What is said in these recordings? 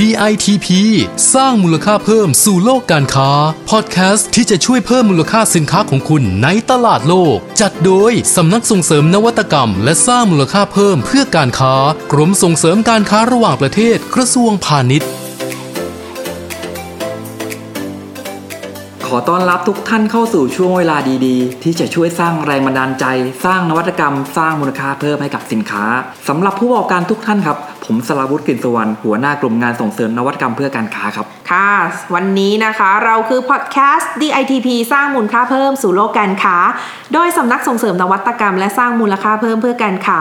DITP สร้างมูลค่าเพิ่มสู่โลกการค้า พอดแคสต์ที่จะช่วยเพิ่มมูลค่าสินค้าของคุณในตลาดโลก จัดโดยสำนักส่งเสริมนวัตกรรม และสร้างมูลค่าเพิ่มเพื่อการค้า กรมส่งเสริมการค้าระหว่างประเทศกระทรวงพาณิชย์ ขอต้อนรับทุกท่านเข้าสู่ช่วงเวลาดีๆ ที่จะช่วยสร้างแรงบันดาลใจ สร้างนวัตกรรม สร้างมูลค่าเพิ่มให้กับสินค้าสำหรับผู้ประกอบการทุกท่านครับ ผมสราวุฒิกลิ่นสวรรณหัวหน้ากลุ่มงานส่งเสริมนวัตกรรมเพื่อการค้าครับ ค่ะ วันนี้นะคะเราคือพอดแคสต์ DITP สร้างมูลค่าเพิ่มสู่โลกการค้า โดยสำนักส่งเสริมนวัตกรรม และสร้างมูลค่าเพิ่มเพื่อการค้า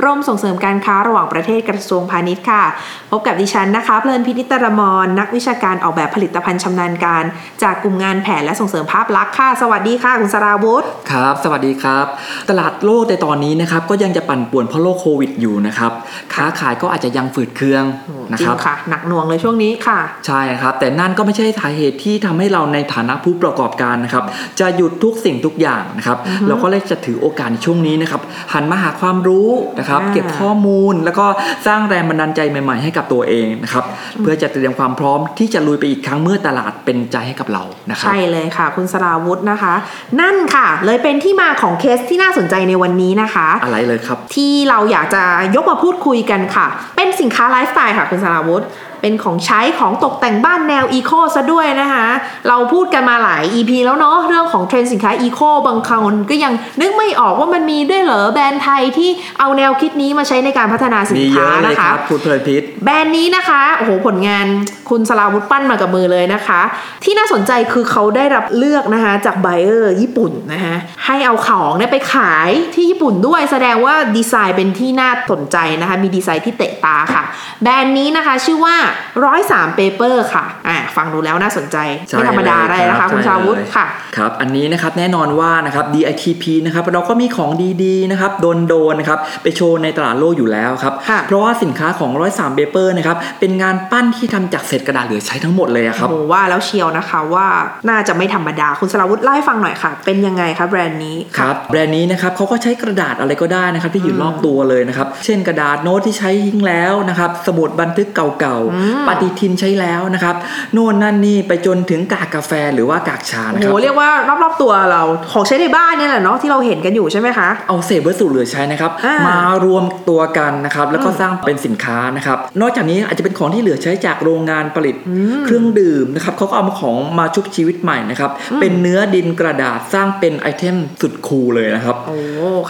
กรมส่งเสริมการค้าระหว่างประเทศกระทรวงพาณิชย์ค่ะ พบกับดิฉันนะคะ เพลินพินิตรมรนักวิชาการออกแบบผลิตภัณฑ์ชำนาญการ จากกลุ่มงานแผนและส่งเสริมภาพลักษณ์ค่ะ สวัสดีค่ะคุณสราวุธครับ สวัสดีครับ ตลาดโลกในตอนนี้นะครับก็ยังจะปั่นป่วนเพราะโรคโควิดอยู่นะครับค้าขายก็อาจจะยังฝืดเคืองนะจริครังบค่ะหนักหน่วงเลยช่วงนี้ค่ะ ใช่ครับ แต่นั่นก็ไม่ใช่สาเหตุที่ทำให้เราในฐานะผู้ประกอบการนะครับ จะหยุดทุกสิ่งทุกอย่างนะครับ เราก็เลยจะถือโอกาสในช่วงนี้นะครับหันมาหาความรู้นะครับอ่าเก็บข้อมูลแล้วก็สร้างแรงบันดาลใจใหม่ ๆ ให้กับตัวเองนะครับ เพื่อจะเตรียมความพร้อมที่จะลุยไปอีกครั้งเมื่อตลาดเป็นใจให้กับเรานะครับใช่เลยค่ะ คุณสราวุธนะคะ นั่นค่ะ เลยเป็นที่มาของเคสที่น่าสนใจในวันนี้นะคะ อะไรเลยครับ ที่เราอยากจะยกมาพูดคุยกันค่ะ เป็นสินค้าไลฟ์สไตล์ค่ะคุณสราวุธเป็นของใช้ของตกแต่งบ้านแนว eco ซะด้วยนะคะ เราพูดกันมาหลาย EP แล้วเนาะเรื่องของเทรนด์สินค้า eco บางคนก็ยังนึกไม่ออกว่ามันมีด้วยเหรอแบรนด์ไทยที่เอาแนวคิดนี้มาใช้ในการพัฒนาสินค้ามีเยอะเลยนะคะครับคุณเพลินพิศ แบรนด์นี้นะคะโอ้โหผลงานคุณสราวุธปั้นมากับมือเลยนะคะ ที่น่าสนใจคือเขาได้รับเลือกนะคะจาก buyer ญี่ปุ่นนะคะให้เอาของเนี่ยไปขายที่ญี่ปุ่นด้วย แสดงว่าดีไซน์เป็นที่น่าสนใจนะคะมีดีไซน์ที่เตะตาค่ะ แบรนด์นี้นะคะชื่อว่าร้อยสาม Paper ค่ะอ่าฟังดูแล้วน่าสนใจใช่ไม่ธรรมดาเลยอะไรนะครัคะบคุณใช่ชาวุธเลยค่ะครับอันนี้นะครับแน่นอนว่านะครับ DITP นะครับเราก็มีของดีๆนะครับโดนๆนะครับไปโชว์ในตลาดโลกอยู่แล้วครับค่ะเพราะว่าสินค้าของร้อยสาม Paperอร์นะครับเป็นงานปั้นที่ทำจากเศษกระดาษเหลือใช้ทั้งหมดเลยอะครับโอ้โหว่าแล้วเชียวนะคะว่าน่าจะไม่ธรรมดาคุณสลาวุธเล่าให้ฟังหน่อยค่ะ เป็นยังไงคะแบรนด์นี้ครับแบรนด์นี้นะครับเขาก็ใช้กระดาษอะไรก็ได้นะครับที่อยู่รอบตัวเลยนะครับเช่นกระดาษโน้ตที่ใช้ทิ้งแล้วนะครับสมุดบันทึกเก่าๆปฏิทินใช้แล้วนะครับโน่นนั่นนี่ไปจนถึงกากกาแฟหรือว่ากากชาโอ้นะโหครับเรียกว่ารอบๆตัวเราของใช้ในบ้านเนี่ยแหละเนาะที่เราเห็นกันอยู่ใช่ไหมคะเอาเศษวัสดุเหลือใช้นะครับอ่ามมารวมตัวกันนะครับแล้วก็สร้างเป็นสินค้านะครับนอกจากนี้อาจจะเป็นของที่เหลือใช้จากโรงงานผลิตเครื่องดื่มนะครับเขาก็เอามาของมาชุบชีวิตใหม่นะครับเป็นเนื้อดินกระดาษสร้างเป็นไอเทมสุดคูลเลยนะครับโอ้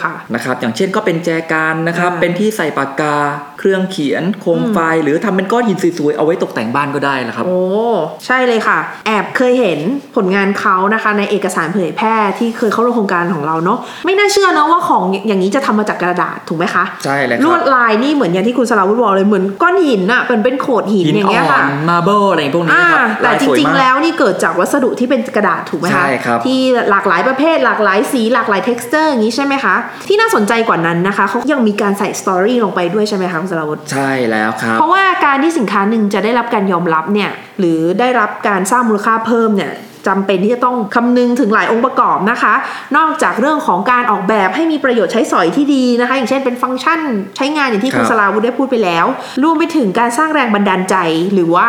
ค่ะนะครับอย่างเช่นก็เป็นแจกันนะครับอ่าเป็นที่ใส่ปากกา เครื่องเขียนโคมไฟ หรือทำเป็นก้อนหินสวยๆเอาไว้ตกแต่งบ้านก็ได้นะครับ โอ้ใช่เลยค่ะ แอบเคยเห็นผลงานเขานะคะ ในเอกสารเผยแพร่ที่เคยเข้าร่วมโครงการของเราเนาะไม่น่าเชื่อเนาะว่าของอย่างนี้จะทำมาจากกระดาษถูกไหมคะใช่เลยครับลวดลายนี่เหมือนอย่างที่คุณสราวุธบอกเลยเหมือนก้อนหินอะเป็นเป็นโขดหินหินอ่อนอย่างเงี้ยค่ะ marble อะไรพวกนี้อ่านะครับแต่ลายสวยจริงมากๆแล้วนี่เกิดจากวัสดุที่เป็นกระดาษถูกไหมคะใช่ครับที่หลากหลายประเภทหลากหลายสีหลากหลาย t e x t อร์อย่างนี้ใช่ไหมคะ ที่น่าสนใจกว่านั้นนะคะเขายังมีการใส่ story ลงไปด้วยใช่ไหมคะคุณสราวุธใช่แล้วครับ เพราะว่าการที่สินค้าหนึ่งจะได้รับการยอมรับเนี่ยหรือได้รับการสร้างมูลค่าเพิ่มเนี่ย จำเป็นที่จะต้องคำนึงถึงหลายองค์ประกอบนะคะ นอกจากเรื่องของการออกแบบให้มีประโยชน์ใช้สอยที่ดีนะคะ อย่างเช่นเป็นฟังก์ชันใช้งานอย่างที่คุณครับสลาวุธได้พูดไปแล้วรวมไปถึงการสร้างแรงบันดาลใจ หรือว่า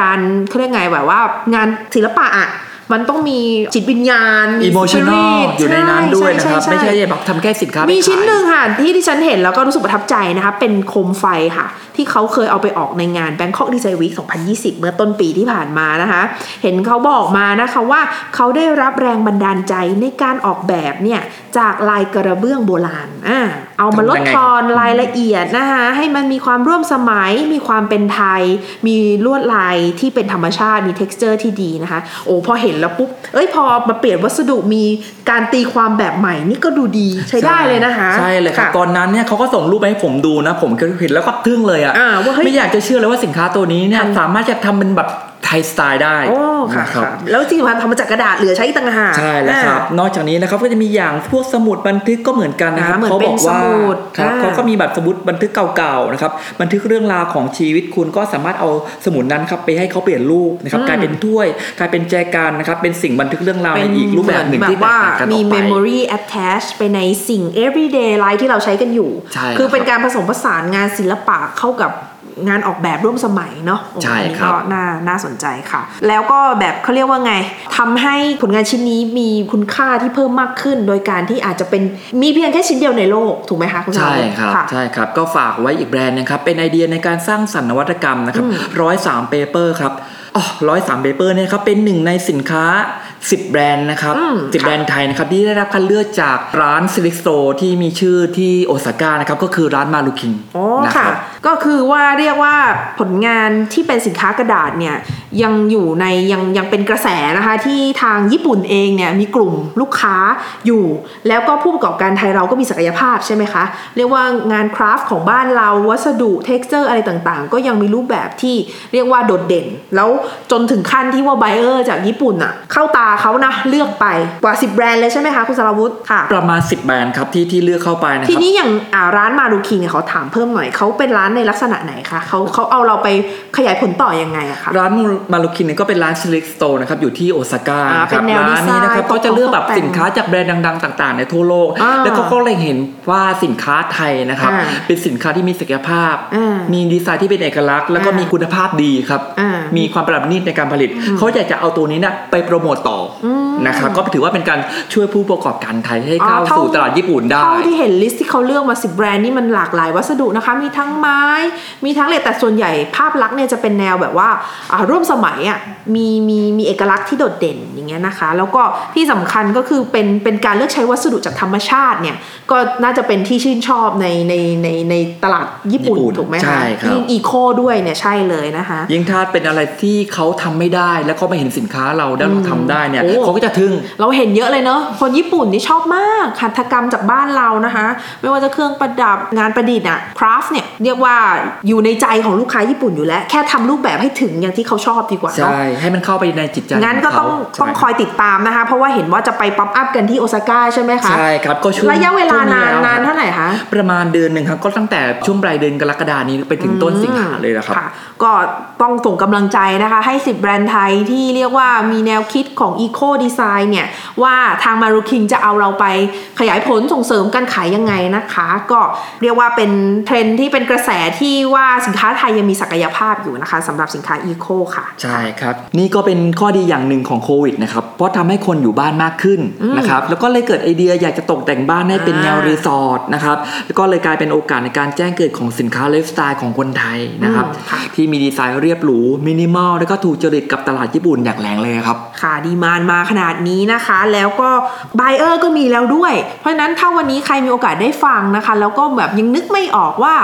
การเขาเรียกไงแบบว่างานศิลปะอะ มันต้องมีจิตวิญญาณอิโมชันอล spirit อยู่ในนั้นด้วยนะครับใช่ไม่ใช่ใช่ใช่แบบทำแค่สินค้าไปมีชิ้นขายหนึ่งค่ะ ที่ดิฉันเห็นแล้วก็รู้สึกประทับใจนะคะ เป็นโคมไฟค่ะ ที่เขาเคยเอาไปออกในงาน Bangkok Design Week 2020 เมื่อต้นปีที่ผ่านมานะคะ เห็นเขาบอกมานะคะว่าเขาได้รับแรงบันดาลใจในการออกแบบเนี่ยจากลายกระเบื้องโบราณอ่า เอามาลดทำยังไงทอนรายละเอียดนะคะให้มันมีความร่วมสมัย มีความเป็นไทย มีลวดลายที่เป็นธรรมชาติมี t e x t อร์ที่ดีนะคะโอ้พอเห็นแล้วปุ๊บเอ้ยพอมาเปลี่ยนวัสดุมีการตีความแบบใหม่นี่ก็ดูดีใช้ได้เลยนะคะ ใช่เลยครับะตอนนั้นเนี่ยเขาก็ส่งรูปมาให้ผมดูนะ ผมก็เห็นแล้วก็ทึ่งเลยอะอ่าว่าเฮ้ยไม่อยากจะเชื่อเลยว่าสินค้าตัวนี้เนี่ยทำสามารถจะทำเป็นแบบ ไทยสไตล์ได้โอ้ค่ะนะครับค่ะแล้วจริงๆทำมาจากกระดาษเหลือใช้อีกต่างหากใช่แล้วครับอ่านอกจากนี้นะครับก็จะมีอย่างพวกสมุดบันทึกก็เหมือนกันนะครับอ่าเหมือนเขาบอกว่าเป็นสมุดครับอ่าเขาก็มีแบบสมุดบันทึกเก่าๆนะครับบันทึกเรื่องราวของชีวิตคุณก็สามารถเอาสมุดนั้นครับไปให้เขาเปลี่ยนรูปนะครับกลายเป็นถ้วยกลายเป็นแจกันนะครับเป็นสิ่งบันทึกเรื่องราวในอีกรูปแบบหนึ่งเหมืที่อแตกว่าต่างกันอมีอกไป memory attach ไปในสิ่ง everyday life ที่เราใช้กันอยู่ใช่คือเป็นครับการผสมผสานงานศิลปะเข้ากับ งานออกแบบร่วมสมัยเนาะใช่อันนี้ครับก็น่าน่าสนใจค่ะ แล้วก็แบบเขาเรียกว่าไงทำให้ผลงานชิ้นนี้มีคุณค่าที่เพิ่มมากขึ้น โดยการที่อาจจะเป็นมีเพียงแค่ชิ้นเดียวในโลกถูกไหมคะคุณสราวุธค่ะ ใช่ครับใช่ครับ ก็ฝากไว้อีกแบรนด์นะครับ เป็นไอเดียในการสร้างสรรค์นวัตกรรมนะครับร้อยสาม Paper ครับอ๋อ ร้อยสาม Paper เนี่ยครับเป็นหนึ่งในสินค้า 10 แบรนด์นะครับอืมสิบค่ะแบรนด์ไทยนะครับที่ได้รับคัดเลือกจากร้าน select shopที่มีชื่อที่โอซาก้านะครับก็คือร้านมารูคิงนะครับ อ๋อนะคค่ะก็คือว่าเรียกว่าผลงานที่เป็นสินค้ากระดาษเนี่ยยังอยู่ในยังยังเป็นกระแสนะคะที่ทางญี่ปุ่นเองเนี่ยมีกลุ่มลูกค้าอยู่ แล้วก็ผู้ประกอบการไทยเราก็มีศักยภาพใช่ไหมคะ เรียกว่างาน craft ของบ้านเราวัสดุ texture อะไรต่างๆ ก็ยังมีรูปแบบที่เรียกว่าโดดเด่น แล้วจนถึงขั้นที่ว่า buyer จากญี่ปุ่นอะเข้าตาเขานะเลือกไปกว่า 10 แบรนด์เลยใช่ไหมคะคุณสราวุธค่ะ ประมาณ 10 แบรนด์ครับที่ที่เลือกเข้าไปนะครับทีนี้อย่างอ่าร้านมารูคิงเนี่ยเขาถามเพิ่มหน่อยเขาเป็นร้านในลักษณะไหนคะเขาเขาเอาเราไปขยายผลต่อยังไงอะคะร้านมารูคิงเนี่ยก็เป็นร้าน select store นะครับอยู่ที่โอซาก้าอ่านะครับเป็นแนวร้านนี้นะครับดีไซน์ก็จะเลือกแบบตกแต่งสินค้าจากแบรนด์ดัง ๆ ต่าง ๆ ในทั่วโลกอ่าแล้วก็ก็เลยเห็นว่าสินค้าไทยนะครับอ่าเป็นสินค้าที่มีศักยภาพอ่ามีมีดีไซน์ที่เป็นเอกลักษณ์ แล้วก็อ่ามีมีคุณภาพดีครับอ่า มีมีความประณีตในการผลิต เขาอยากจะเอาตัวนี้นะไปโปรโมตต่อนะครับ อืมก็ถือว่าเป็นการช่วยผู้ประกอบการไทยให้อ๋อก้าวเท้าสู่ตลาดญี่ปุ่นได้เท่าที่เห็น list ที่เขาเลือกมา10แบรนด์นี่มันหลากหลายวัสดุนะคะมีทั้งไม้ มีทั้งเหล็กแต่ส่วนใหญ่ภาพลักษณ์เนี่ยจะเป็นแนวแบบว่าอ่าร่วมสมัยอะมีมีมีเอกลักษณ์ที่โดดเด่นอย่างเงี้ยนะคะ แล้วก็ที่สำคัญก็คือเป็นเป็นการเลือกใช้วัสดุจากธรรมชาติเนี่ยก็น่าจะเป็นที่ชื่นชอบในในในในตลาดญี่ปุ่นญี่ปุ่นถูกไหมคะใช่ครับยิ่ง eco ด้วยเนี่ยใช่เลยนะคะยิ่งถ้าเป็นอะไรที่เขาทำไม่ได้แล้วก็มาเห็นสินค้าเราได้เราทำได้เนี่ยโอ้เขาก็จะทึ่งเราเห็นเยอะเลยเนอะคนญี่ปุ่นนี่ชอบมากหัตถกรรมจากบ้านเรานะคะ ไม่ว่าจะเครื่องประดับงานประดิษฐ์อะ craft เนี่ยเรียกว่าอยู่ในใจของลูกค้าญี่ปุ่นอยู่แล้ว แค่ทำรูปแบบให้ถึงอย่างที่เขาชอบดีกว่าเนาะใช่ให้มันเข้าไปในจิตใจงั้นก็ต้องเขาต้องคอยติดตามนะคะ เพราะว่าเห็นว่าจะไป pop up กันที่โอซาก้าใช่ไหมคะใช่ครับก็ช่วงระยะเวลานานแล้วช่วงนานเท่าไหร่คะประมาณเดือนหนึ่งครับก็ตั้งแต่ช่วงปลายเดือนกรกฎานี้ไปถึงต้นสิงหาเลยนะครับค่ะก็ต้องส่งกำลังใจนะคะ ให้10แบรนด์ไทยที่เรียกว่ามีแนวคิดของ Eco Design เนี่ยว่าทางมารูคิงจะเอาเราไปขยายผลส่งเสริมการขายยังไงนะคะ ก็เรียกว่าเป็นเทรนด์ที่เป็นกระแสที่ว่าสินค้าไทยยังมีศักยภาพอยู่นะคะสำหรับสินค้า Eco ค่ะ ใช่ครับ นี่ก็เป็นข้อดีอย่างหนึ่งของโควิดนะครับ เพราะทำให้คนอยู่บ้านมากขึ้นนะครับแล้วก็เลยเกิดไอเดียอยากจะตกแต่งบ้านให้เป็นแนวอ่ารีสอร์ทนะครับแล้วก็เลยกลายเป็นโอกาสในการแจ้งเกิดของสินค้าไลฟ์สไตล์ของคนไทยนะครับอืมค่ะที่มีดีไซน์เรียบหรูมินิมอลแล้วก็ถูกจริตกับตลาดญี่ปุ่นอย่างแรงเลยครับค่ะ demand มาขนาดนี้นะคะ แล้วก็ buyer ก็มีแล้วด้วย เพราะฉะนั้นถ้าวันนี้ใครมีโอกาสได้ฟังนะคะ แล้วก็แบบยังนึกไม่ออกว่า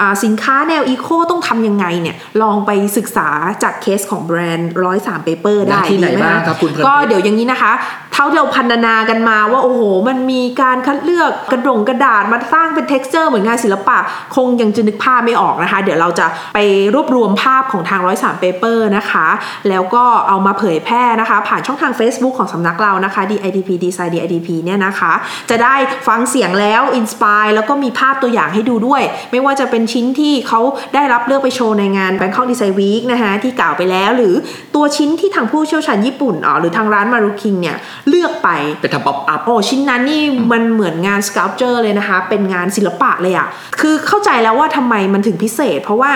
อ่าสินค้าแนว eco ต้องทำยังไงเนี่ย ลองไปศึกษาจากเคสของแบรนด์ร้อยสาม Paper ได้ได้ที่ไหนดีบ้างคะครับคุณเพลินก็เดี๋ยวอย่างนี้นะคะ เท่าที่เราพรรณนากันมาว่าโอ้โห มันมีการคัดเลือกกระดงกระดาษมาสร้างเป็น t e x t อร์เหมือนงานศิลปะ คงยังจะนึกภาพไม่ออกนะคะ เดี๋ยวเราจะไปรวบรวมภาพของทางร้อยสามเปเปอร์นะคะ แล้วก็เอามาเผยแพร่นะคะ ผ่านช่องทาง Facebook ของสำนักเรานะคะ DITP Design DITP เนี่ยนะคะ จะได้ฟังเสียงแล้ว inspire แล้วก็มีภาพตัวอย่างให้ดูด้วย ไม่ว่าจะเป็นชิ้นที่เขาได้รับเลือกไปโชว์ในงาน Bangkok Design Week นะคะที่กล่าวไปแล้ว หรือตัวชิ้นที่ทางผู้เชี่ยวชาญญี่ปุ่นอ๋อหรือทางร้านมารุคิงเนี่ยเลือกไปไปทำ pop-up โอ้ชิ้นนั้นนี่มันเหมือนงานส c า l เจอร์เลยนะคะ เป็นงานศิลปะเลยอะคือเข้าใจแล้วว่าทำไมมันถึงพิเศษ เพราะว่า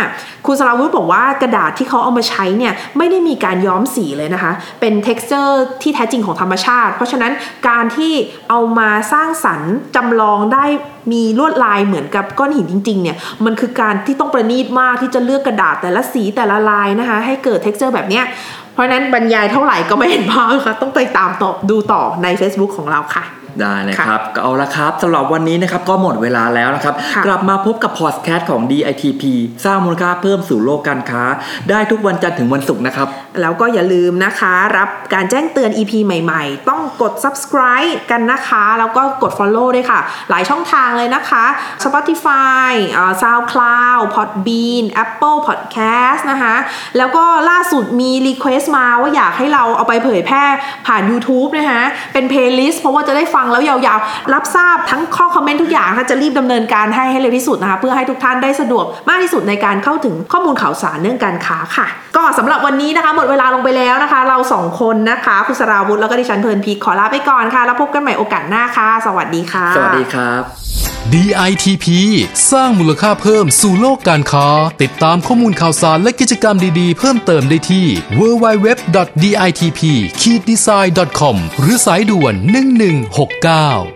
คุณสราวุธบอกว่ากระดาษที่เขาเอามาใช้เนี่ยไม่ได้มีการย้อมสีเลยนะคะ เป็น t e x t อร์ที่แท้จริงของธรรมชาติ เพราะฉะนั้นการที่เอามาสร้างสรรค์จำลองได้มีลวดลายเหมือนกับก้อนหินจริงๆเนี่ยมันคือการที่ต้องประณีตมากที่จะเลือกกระดาษแต่ละสีแต่ละลายนะคะ ให้เกิด t e x t อร์แบบเนี้ยเพราะฉะนั้นบรรยายเท่าไหร่ก็ไม่เห็นภาพค่ะต้องไปตามต่อดูต่อใน Facebook ของเราค่ะได้เลยครับก็เอาละครับสำหรับวันนี้นะครับก็หมดเวลาแล้วนะครับค่ะกลับมาพบกับพอดแคสต์ของ DITP สร้างมูลค่าเพิ่มสู่โลกการค้า ได้ทุกวันจันทร์ถึงวันศุกร์นะครับ แล้วก็อย่าลืมนะคะ รับการแจ้งเตือน EP ใหม่ๆ ต้องกด subscribe กันนะคะ แล้วก็กด follow ด้วยค่ะ หลายช่องทางเลยนะคะ Spotify SoundCloud Podbean Apple Podcast นะคะ แล้วก็ล่าสุดมี request มาว่าอยากให้เราเอาไปเผยแพร่ผ่าน YouTube นะคะเป็น playlist เพราะว่าจะได้ฟังแล้วยาวๆ รับทราบทั้งข้อคอมเมนต์ทุกอย่างค่ะจะรีบดำเนินการให้ให้เร็วที่สุดนะคะ เพื่อให้ทุกท่านได้สะดวกมากที่สุดในการเข้าถึงข้อมูลข่าวสารเรื่องการค้าค่ะ ก็สำหรับวันนี้นะคะหมดดเวลาลงไปแล้วนะคะ เราสองคนนะคะคุณสราวุธแล้วก็ดิฉันเพลินพีขอลาไปก่อนค่ะ แล้วพบกันใหม่โอกาสหน้าค่ะ สวัสดีค่ะ สวัสดีครับ DITP สร้างมูลค่าเพิ่มสู่โลกการค้า ติดตามข้อมูลข่าวสารและกิจกรรมดีๆ เพิ่มเติมได้ที่ www.ditp-design.com หรือสายด่วน 1169